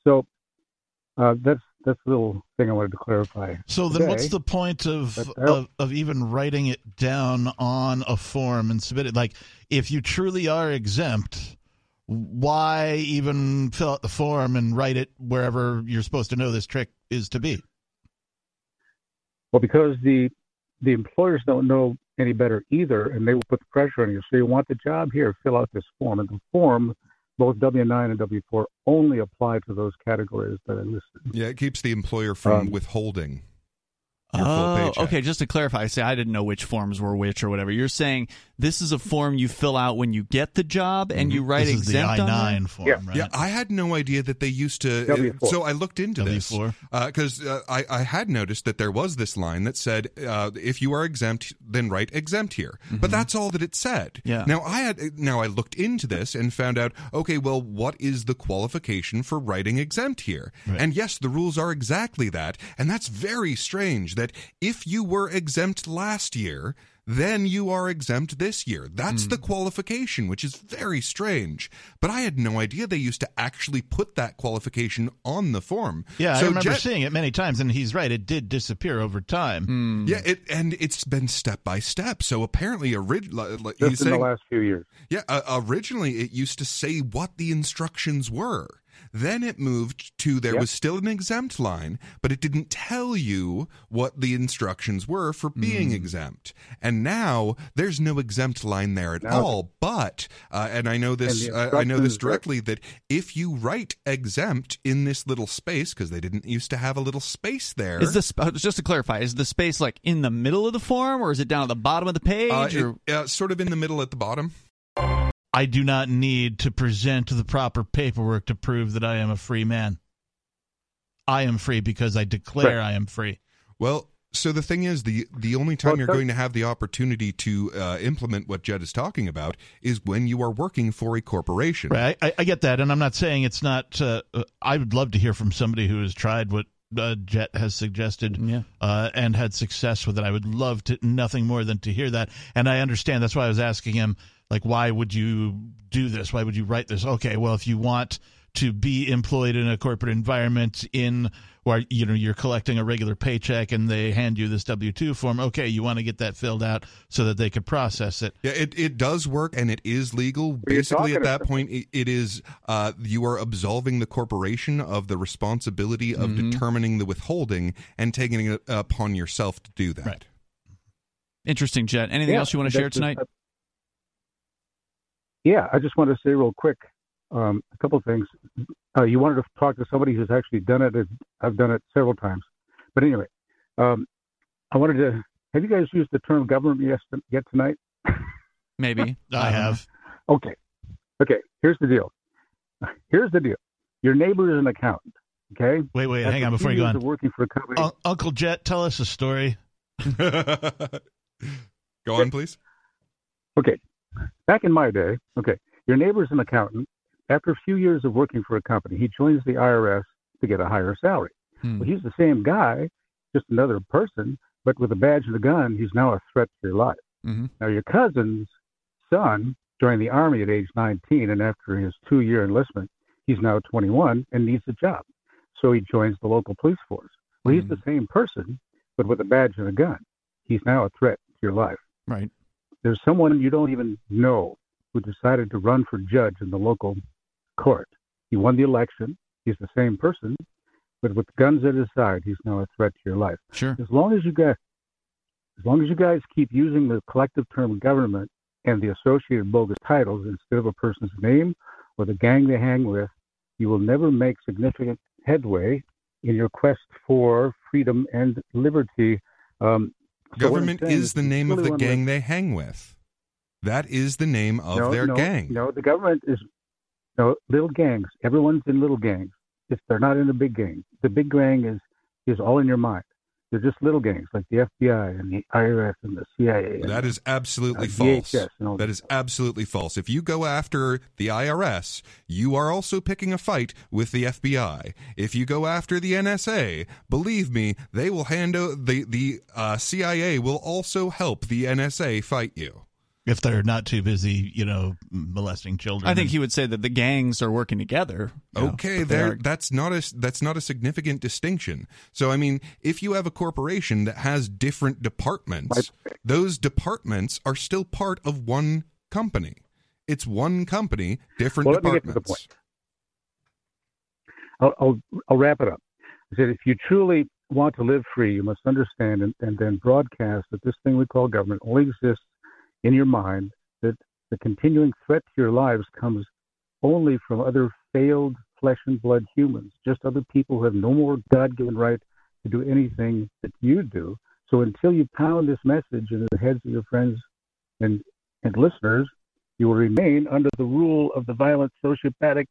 so uh, that's that's a little thing I wanted to clarify. So then, what's the point of, But I don't- of of even writing it down on a form and submit it? Like, if you truly are exempt, why even fill out the form and write it wherever you're supposed to know this trick is to be? Well, because the the employers don't know any better either, and they will put the pressure on you. So you want the job here, fill out this form, and the form, both W nine and W four, only apply to those categories that I listed. Yeah, it keeps the employer from Um, withholding. your Oh, paycheck. okay. Just to clarify, say I didn't know which forms were which or whatever. You're saying this is a form you fill out when you get the job, and you write This is the exempt I on there? nine form, Yeah. right? Yeah, I had no idea that they used to. uh, W4. so I looked into this W4. because uh, I, I had noticed that there was this line that said, uh, "If you are exempt, then write exempt here." But that's all that it said. Yeah. Now I had now I looked into this and found out. Okay, well, what is the qualification for writing exempt here? And yes, the rules are exactly that, and that's very strange. That if you were exempt last year. Then you are exempt this year. That's the qualification, which is very strange. But I had no idea they used to actually put that qualification on the form. Yeah, I remember Jet- seeing it many times, and he's right. It did disappear over time. Yeah, it and it's been step by step. So apparently, originally, like you Just in the last few years. yeah, uh, originally it used to say what the instructions were. Then it moved to there Yep. was still an exempt line, but it didn't tell you what the instructions were for being exempt. And now there's no exempt line there at Now- all. But uh, and I know this, uh, I know this directly that if you write exempt in this little space because they didn't used to have a little space there. Is this uh, just to clarify? Is the space like in the middle of the form, or is it down at the bottom of the page? uh, or it- uh, sort of in the middle at the bottom? I do not need to present the proper paperwork to prove that I am a free man. I am free because I declare I am free. Well, so the thing is, the the only time Well, you're going to have the opportunity to uh, implement what Jet is talking about is when you are working for a corporation. Right. I, I get that, and I'm not saying it's not. Uh, uh, I would love to hear from somebody who has tried what uh, Jet has suggested Yeah. uh, and had success with it. I would love to nothing more than to hear that, and I understand. That's why I was asking him, like, why would you do this? Why would you write this? Okay, well, if you want to be employed in a corporate environment in where you know you're collecting a regular paycheck and they hand you this W two form, okay, you want to get that filled out so that they could process it. Yeah, it, it does work and it is legal. you Basically, at that about? point, it, it is uh, you are absolving the corporation of the responsibility of Mm-hmm. determining the withholding and taking it upon yourself to do that. Right. interesting, Jet. Anything Yeah, else you want to share tonight? that's- Yeah, I just wanted to say real quick um, a couple of things. Uh, you wanted to talk to somebody who's actually done it. I've done it several times. But anyway, um, I wanted to. Have you guys used the term government yet, yet tonight? <laughs> Maybe I have. Okay. Okay. Here's the deal. Here's the deal. Your neighbor is an accountant. Okay. Wait, wait, After hang on before you go on. working for a company. Un- Uncle Jet, tell us a story. <laughs> <laughs> Go on, please. Okay. Back in my day, okay, your neighbor's an accountant. After a few years of working for a company, he joins the IRS to get a higher salary. Hmm. Well, he's the same guy, just another person, but with a badge and a gun, he's now a threat to your life. Mhm. Now, your cousin's son joined the Army at age 19, and after his two year enlistment, he's now 21 and needs a job. So he joins the local police force. Well, he's the same person, but with a badge and a gun. He's now a threat to your life right. There's someone you don't even know who decided to run for judge in the local court. He won the election. He's the same person, but with guns at his side, he's now a threat to your life. Sure. As long as you guys, as long as you guys keep using the collective term government and the associated bogus titles instead of a person's name or the gang they hang with, you will never make significant headway in your quest for freedom and liberty. Um, so what I'm Government saying is the name of the gang they hang with. That is the name of no, their no, gang. No, the government is no little gangs. Everyone's in little gangs. If they're not in a big gang, the big gang is is all in your mind. They're just little gangs like the FBI and the IRS and the CIA. and That is absolutely uh, false. DHS and all That is absolutely false. If you go after the IRS, you are also picking a fight with the FBI. If you go after the NSA, believe me, they will hand o- the the uh, CIA will also help the NSA fight you. If they're not too busy, you know, molesting children. I think he would say that the gangs are working together. you know, Okay, there are- that's not a that's not a significant distinction. So I mean, if you have a corporation that has different departments, those departments are still part of one company. It's one company, different Well, let me get departments. to the point. I'll, I'll, I'll wrap it up. I said, if you truly want to live free, you must understand and, and then broadcast that this thing we call government only exists in your mind, that the continuing threat to your lives comes only from other failed flesh and blood humans, just other people who have no more God given right to do anything that you do. So until you pound this message into the heads of your friends and, and listeners, you will remain under the rule of the violent, sociopathic,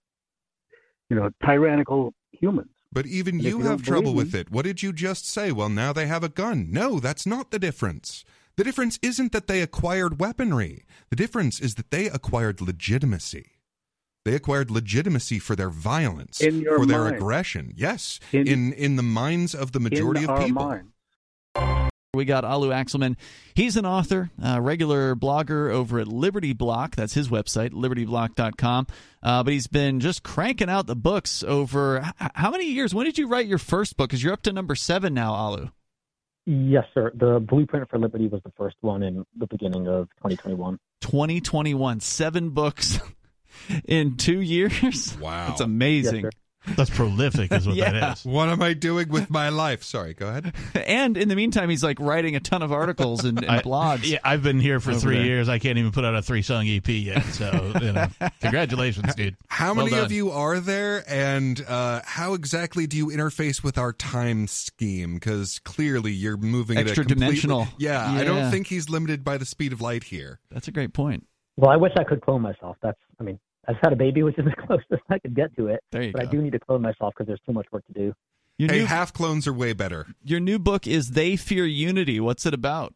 you know, tyrannical humans. But even you you have trouble believe with it. What did you just say? Well, now they have a gun. No, that's not the difference. The difference isn't that they acquired weaponry. The difference is that they acquired legitimacy. They acquired legitimacy for their violence, In your for their mind. aggression. Yes, In- in in the minds of the majority in of our people. minds. We got Alu Axelman. He's an author, a regular blogger over at Liberty Block. That's his website, libertyblock.com. Uh, but he's been just cranking out the books over h- how many years? When did you write your first book? Because you're up to number seven now, Alu. Yes, sir. The Blueprint for Liberty was the first one in the beginning of 2021. 2021, seven books <laughs> in two years. Wow. That's amazing. Yes, That's prolific, is what <laughs> Yeah. that is. What am I doing with my life? Sorry, go ahead. <laughs> and in the meantime, he's like writing a ton of articles and, and <laughs> I- blogs. Yeah, I've been here for three there. years. I can't even put out a three song EP yet. So, you know, congratulations, dude. How Well many done. of you are there, and uh, how exactly do you interface with our time scheme? Because clearly you're moving at a Extra-dimensional. Yeah, I don't think he's limited by the speed of light here. That's a great point. Well, I wish I could clone myself. That's, I mean, I just had a baby, which is <laughs> the closest I could get to it. There you But I do need to clone myself because there's too much work to do. Your hey, new, half clones are way better. your new book is They Fear Unity. What's it about?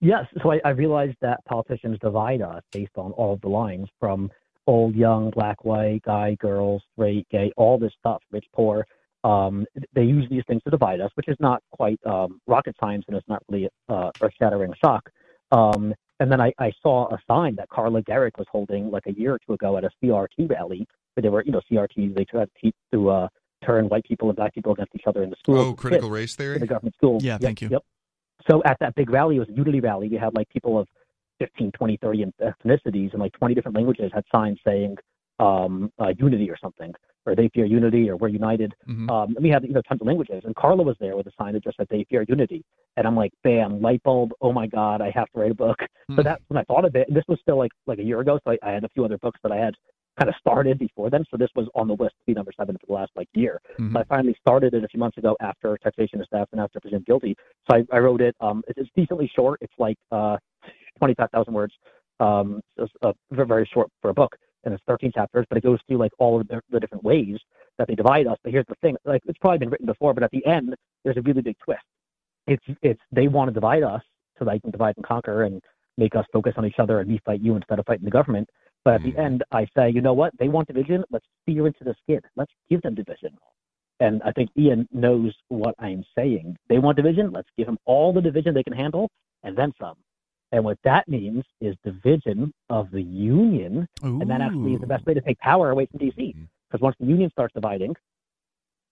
Yes, so I, I realized that politicians divide us based on all of the lines from old, young, black, white, guy, girl, straight, gay, all this stuff, rich, poor. Um, they use these things to divide us, which is not quite um, rocket science and it's not really uh, earth-shattering shock. Um, and then I, I saw a sign that Carla Gericke was holding like a year or two ago at a CRT rally. Where they were, you know, CRTs. They tried to, teach, to uh, turn white people and black people against each other in the school. Oh, critical kids race theory? in the government schools. Yeah, Yep, thank you. Yep. So at that big rally, it was a unity rally. We had like people of 15, 20, 30 ethnicities and like 20 different languages had signs saying um, uh, unity or something, or they fear unity, or we're united. Mhm. Um, and we had you know tons of languages. And Carla was there with a sign that just said they fear unity. And I'm like, bam, light bulb. Oh my God, I have to write a book. So Hmm. that's when I thought of it. And this was still like like a year ago. So I, I had a few other books that I had kind of started before then. So this was on the list to be number seven for the last like year. Mhm. So I finally started it a few months ago after taxation is theft and after presumed guilty. So I, I wrote it. Um, it's, it's decently short. It's like uh, 25,000 words. Um, so it's uh, very, very short for a book, and it's 13 chapters. But it goes through like all of the, the different ways that they divide us. But here's the thing: like it's probably been written before, but at the end, there's a really big twist. It's it's they want to divide us so they can divide and conquer and make us focus on each other and we fight you instead of fighting the government. But at the Mhm. end, I say, you know what? They want division. Let's steer into the skid. Let's give them division. And I think Ian knows what I'm saying. They want division. Let's give them all the division they can handle and then some. And what that means is division of the union. And that actually is the best way to take power away from DC. Because once the union starts dividing,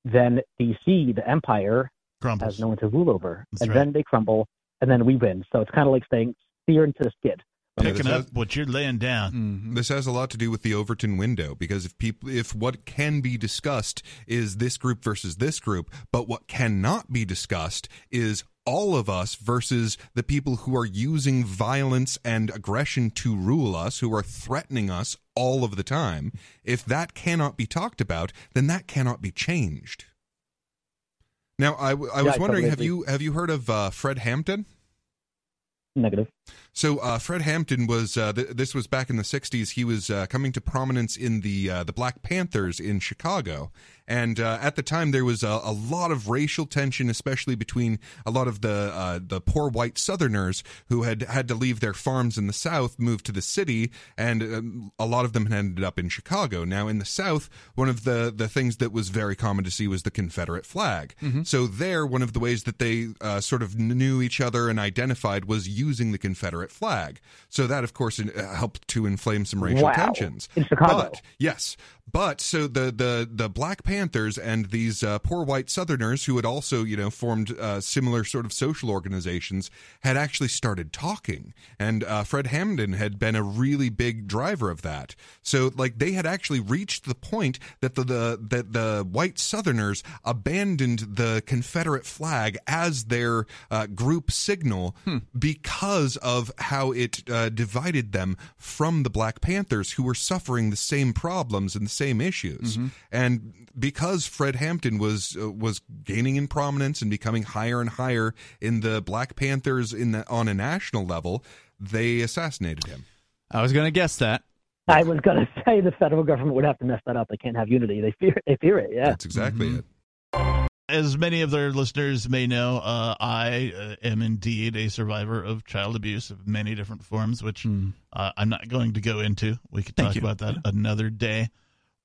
then DC, the empire, Crumbles. has no one to rule over. That's and right. then they crumble, and then we win. So it's kind of like saying steer into the skid. Yeah, Picking this up has- what you're laying down. Mhm. This has a lot to do with the Overton window because if people, if what can be discussed is this group versus this group, but what cannot be discussed is all of us versus the people who are using violence and aggression to rule us, who are threatening us all of the time. If that cannot be talked about, then that cannot be changed. Now, I was I wondering, have you have you heard of uh, Fred Hampton? Negative. So uh, Fred Hampton was uh, th- this was back in the '60s. He was uh, coming to prominence in the uh, the Black Panthers in Chicago, and uh, at the time there was a, a lot of racial tension, especially between a lot of the uh, the poor white Southerners who had had to leave their farms in the South, move to the city, and um, a lot of them had ended up in Chicago. Now in the South, one of the the things that was very common to see was the Confederate flag. So there, one of the ways that they uh, sort of knew each other and identified was using the Confederate flag. So that, of course, in, uh, helped to inflame some racial Wow. tensions. In Chicago. But yes, but so the the the Black Panthers and these uh, poor white Southerners who had also you know formed uh, similar sort of social organizations had actually started talking, and uh, Fred Hampton had been a really big driver of that. So like they had actually reached the point that the, the that the white Southerners abandoned the Confederate flag as their uh, group signal because of how it uh, divided them from the Black Panthers, who were suffering the same problems and the same issues. And because Fred Hampton was uh, was gaining in prominence and becoming higher and higher in the Black Panthers in the, on a national level, they assassinated him. I was going to guess that. I was going <laughs> to say the federal government would have to mess that up. They can't have unity. They fear. They fear it. Yeah. That's exactly Mm-hmm. it. As many of their listeners may know, uh, I uh, am indeed a survivor of child abuse of many different forms, which uh, I'm not going to go into. We could. Thank talk you. about that another day.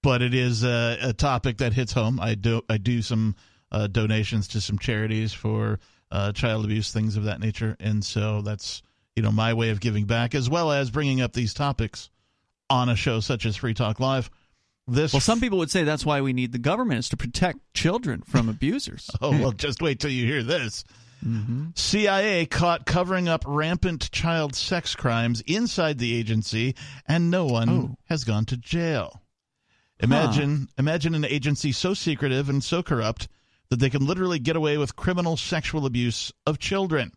But it is a, a topic that hits home. I do I do some uh, donations to some charities for uh, child abuse, things of that nature, and so that's you know my way of giving back, as well as bringing up these topics on a show such as Free Talk Live. This Well, some people would say that's why we need the government is to protect children from abusers. <laughs> Oh, well, just wait till you hear this. CIA caught covering up rampant child sex crimes inside the agency, and no one Oh. has gone to jail. Imagine, imagine an agency so secretive and so corrupt that they can literally get away with criminal sexual abuse of children.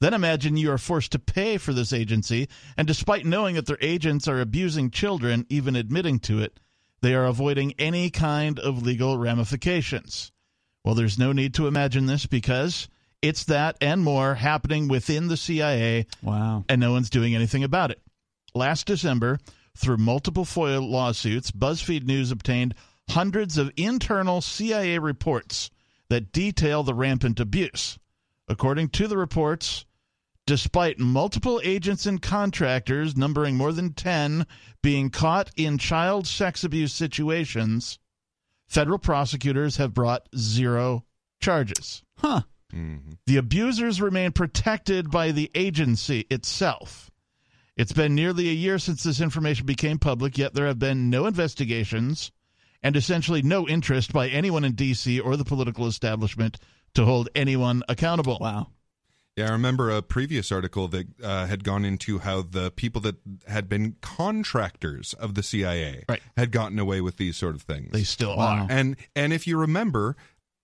Then imagine you are forced to pay for this agency, and despite knowing that their agents are abusing children, even admitting to it, they are avoiding any kind of legal ramifications. Well, there's no need to imagine this because it's that and more happening within the CIA, Wow. and no one's doing anything about it. Last December, through multiple FOIA lawsuits, BuzzFeed News obtained hundreds of internal CIA reports that detail the rampant abuse. According to the reports, despite multiple agents and contractors, numbering more than 10, being caught in child sex abuse situations, federal prosecutors have brought zero charges. Huh. Mm-hmm. The abusers remain protected by the agency itself. It's been nearly a year since this information became public, yet there have been no investigations and essentially no interest by anyone in D.C. or the political establishment to hold anyone accountable. Wow. Yeah, I remember a previous article that uh, had gone into how the people that had been contractors of the CIA Right. had gotten away with these sort of things. They still Wow. are. and and if you remember,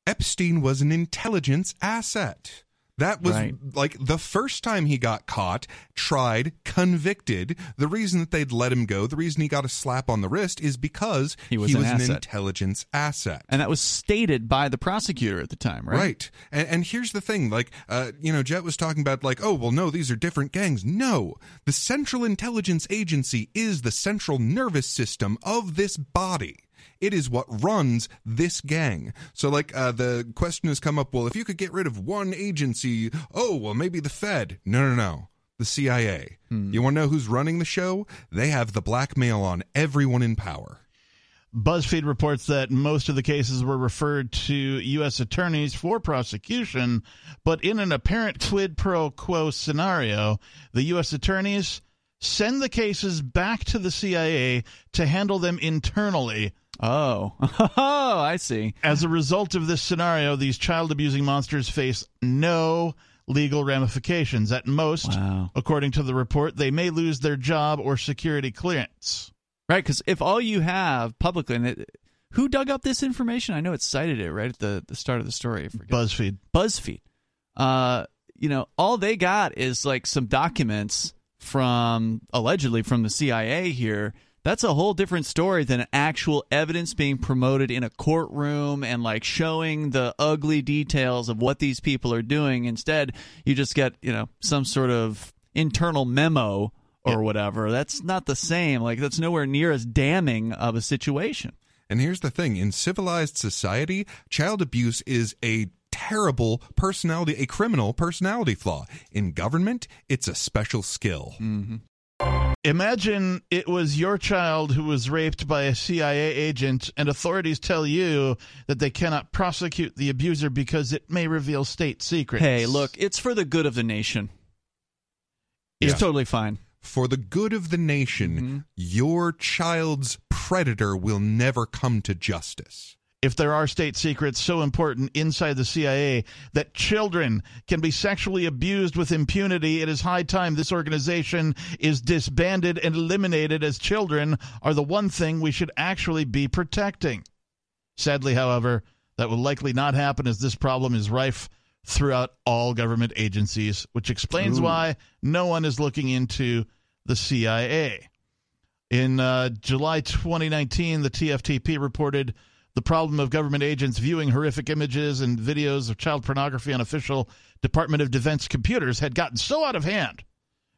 Epstein was an intelligence asset. That was Right. like the first time he got caught, tried, convicted. The reason that they'd let him go, the reason he got a slap on the wrist is because He was an asset. intelligence asset. And that was stated by the prosecutor at the time, right? Right. And, and here's the thing like, uh, you know, Jet was talking about, like, oh, well, no, these are different gangs. No. The Central Intelligence Agency is the central nervous system of this body. It is what runs this gang. So, like, uh, the question has come up well, if you could get rid of one agency, oh, well, maybe the Fed. No, no, no. The CIA. You want to know who's running the show? They have the blackmail on everyone in power. BuzzFeed reports that most of the cases were referred to U.S. attorneys for prosecution, but in an apparent quid pro quo scenario, the U.S. attorneys send the cases back to the CIA to handle them internally. Oh. <laughs> Oh, I see. As a result of this scenario, these child abusing monsters face no legal ramifications. At most, Wow. according to the report, they may lose their job or security clearance. Right, because if all you have publicly, and it, who dug up this information? I know it cited it right at the, the start of the story. BuzzFeed. BuzzFeed. Uh, you know, all they got is like some documents from allegedly from the CIA here. That's a whole different story than actual evidence being promoted in a courtroom and like showing the ugly details of what these people are doing. Instead, you just get, you know, some sort of internal memo or whatever. That's not the same. Like that's nowhere near as damning of a situation. And here's the thing in civilized society, child abuse is a terrible personality, a criminal personality flaw. In government, it's a special skill. Mm-hmm. Imagine it was your child who was raped by a CIA agent, and authorities tell you that they cannot prosecute the abuser because it may reveal state secrets. Hey, look, it's for the good of the nation. It's Yeah. totally fine. For the good of the nation, mm-hmm. your child's predator will never come to justice. If there are state secrets so important inside the CIA that children can be sexually abused with impunity, it is high time this organization is disbanded and eliminated as children are the one thing we should actually be protecting. Sadly, however, that will likely not happen as this problem is rife throughout all government agencies, which explains Ooh. why no one is looking into the CIA. In uh, July 2019, the TFTP reported the problem of government agents viewing horrific images and videos of child pornography on official Department of Defense computers had gotten so out of hand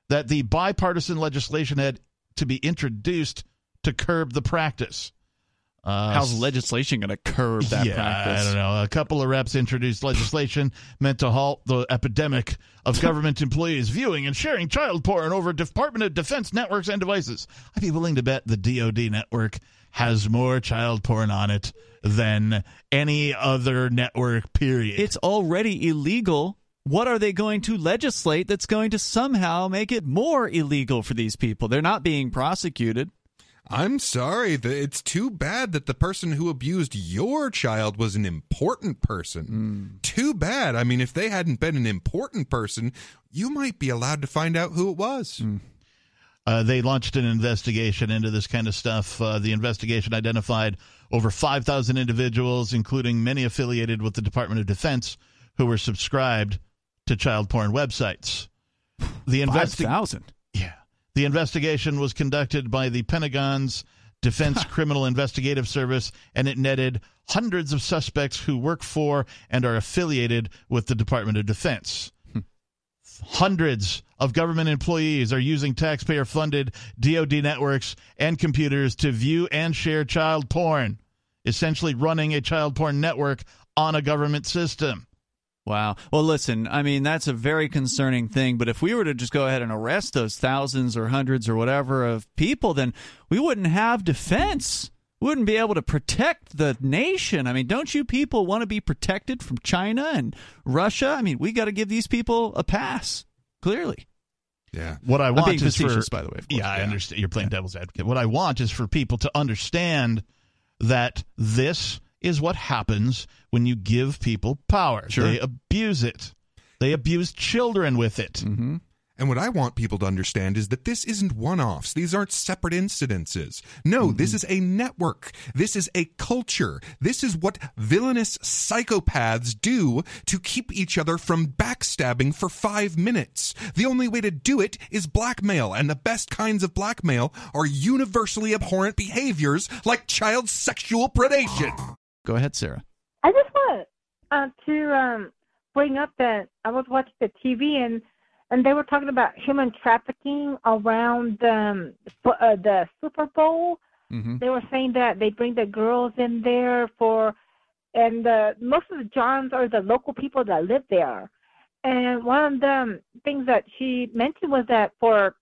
that the bipartisan legislation had to be introduced to curb the practice. Uh, How's legislation going to curb that yeah, practice? I don't know. A couple of reps introduced legislation <coughs> meant to halt the epidemic of <laughs> government employees viewing and sharing child porn over Department of Defense networks and devices. I'd be willing to bet the DoD network has more child porn on it than any other network. Period. It's already illegal. What are they going to legislate that's going to somehow make it more illegal for these people? They're not being prosecuted. I'm sorry. The, it's too bad that the person who abused your child was an important person. Hmm. Too bad. I mean, if they hadn't been an important person, you might be allowed to find out who it was. Hmm. Uh, they launched an investigation into this kind of stuff. Uh, the investigation identified over 5,000 individuals, including many affiliated with the Department of Defense, who were subscribed to child porn websites. The investi- thousand. yeah. The investigation was conducted by the Pentagon's Defense Criminal Investigative Service, and it netted hundreds of suspects who work for and are affiliated with the Department of Defense. Hundreds of government employees are using taxpayer funded DoD networks and computers to view and share child porn, essentially running a child porn network on a government system. Wow. Well, listen, I mean, that's a very concerning thing. But if we were to just go ahead and arrest those thousands or hundreds or whatever of people, then we wouldn't have defense. Wouldn't be able to protect the nation. I mean, don't you people want to be protected from China and Russia? I mean, we got to give these people a pass, clearly. Yeah. What I I'm want being is for by the way, of course. yeah, I Yeah. understand. You're playing devil's advocate. What I want is for people to understand that this is what happens when you give people power. Sure. They abuse it. They abuse children with it. Mm-hmm. And what I want people to understand is that this isn't one offs. These aren't separate incidences. No, this is a network. This is a culture. This is what villainous psychopaths do to keep each other from backstabbing for five minutes. The only way to do it is blackmail, and the best kinds of blackmail are universally abhorrent behaviors like child sexual predation. Go ahead, Sarah. I just want uh, to um, bring up that I was watching the TV and and they were talking about human trafficking around um, uh, the Super Bowl. Mm-hmm. They were saying that they bring the girls in there for, and uh, most of the Johns are the local people that live there. And one of the things that she mentioned was that for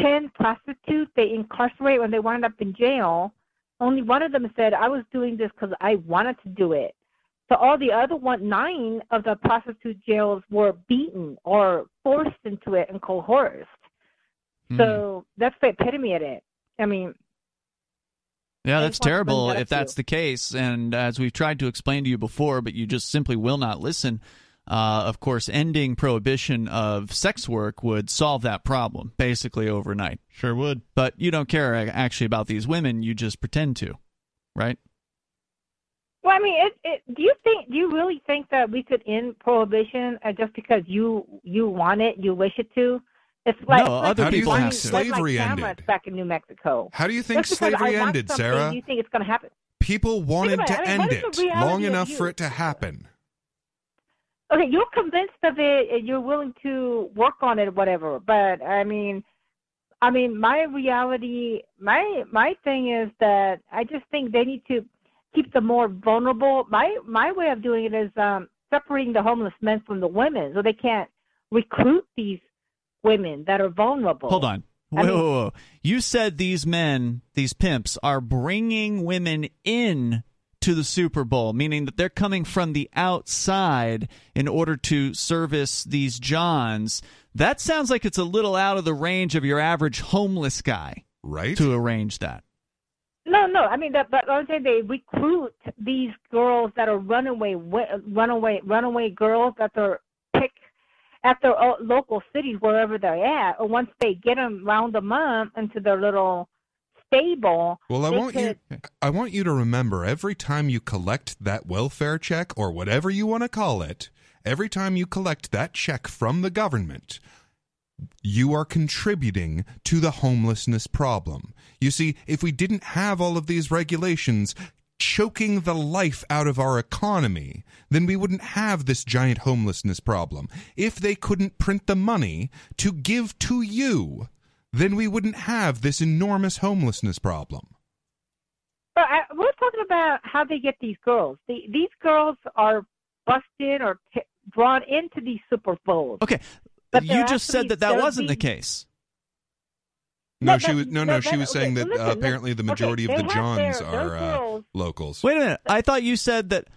10 prostitutes they incarcerate when they wind up in jail, only one of them said, I was doing this because I wanted to do it. So all the other one, nine of the prostitute jails were beaten or forced into it and coerced. Hmm. So that's the epitome of it. I mean, Yeah, that's just want to bring terrible that if that's you. the case. And as we've tried to explain to you before, but you just simply will not listen. Uh, of course, ending prohibition of sex work would solve that problem basically overnight. Sure would. But you don't care actually about these women. You just pretend to, right? Well, I mean, it, it, do you think? Do you really think that we could end prohibition uh, just because you you want it, you wish it to? It's like No, like other How do you people think have slavery like ended? back in New Mexico. How do you think Just slavery ended, something, Sarah? You think it's going to happen? People wanted about it. to I mean, end it long enough you? for it to happen. okay, you're convinced of it and you're willing to work on it, whatever. But I mean, I mean, my reality, my my thing is that I just think they need to keep the more vulnerable. My my way of doing it is um, separating the homeless men from the women, so they can't recruit these women that are vulnerable. Hold on. I Whoa, mean- whoa, whoa. You said these men, these pimps, are bringing women in to the Super Bowl, meaning that they're coming from the outside in order to service these Johns. That sounds like it's a little out of the range of your average homeless guy Right? to arrange that. No, no. I mean, that, but I'm saying they recruit these girls that are runaway, runaway, runaway girls that they're pick at their local cities wherever they're at. Or once they get them, round them up into their little stable. Well, I want could, you I want you to remember every time you collect that welfare check or whatever you want to call it, every time you collect that check from the government, you are contributing to the homelessness problem. You see, if we didn't have all of these regulations choking the life out of our economy, then we wouldn't have this giant homelessness problem. If they couldn't print the money to give to you, then we wouldn't have this enormous homelessness problem. But I, we're talking about how they get these girls. The, these girls are busted or t- drawn into these super bowls. Okay, But you just said that that wasn't the case. No, No, she was no, no. but- She but- was saying okay, that uh, apparently the majority they of the Johns their are uh, locals. Wait a minute. I thought you said that.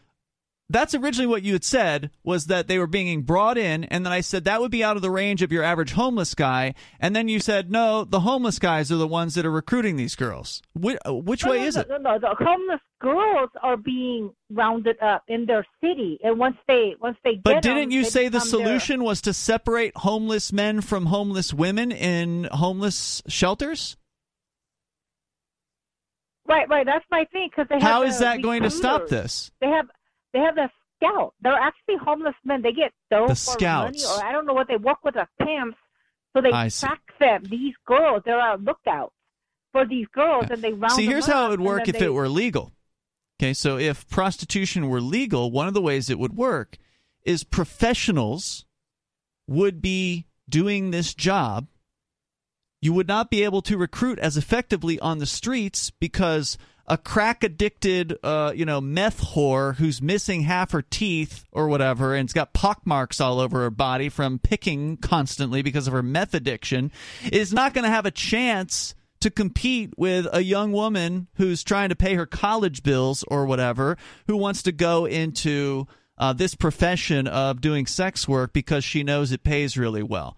That's originally what you had said was that they were being brought in, and then I said that would be out of the range of your average homeless guy, and then you said no, the homeless guys are the ones that are recruiting these girls. Which, uh, which No, way no, is no, it? No, no, the homeless girls are being rounded up in their city, and once they once they get But didn't you say the their- solution was to separate homeless men from homeless women in homeless shelters? Right, right. That's my thing. Because they How is that going to stop this? They have they have the scout. They're actually homeless men. They get dope The or scouts. money, or I don't know what they work with the pimps. So they I see. track them. These girls, they're out lookouts for these girls, and they round See, here's how it would work if they- it were legal. Okay, so if prostitution were legal, one of the ways it would work is professionals would be doing this job. You would not be able to recruit as effectively on the streets because a crack addicted, uh, you know, meth whore who's missing half her teeth or whatever and's got pockmarks all over her body from picking constantly because of her meth addiction is not going to have a chance to compete with a young woman who's trying to pay her college bills or whatever, who wants to go into uh, this profession of doing sex work because she knows it pays really well.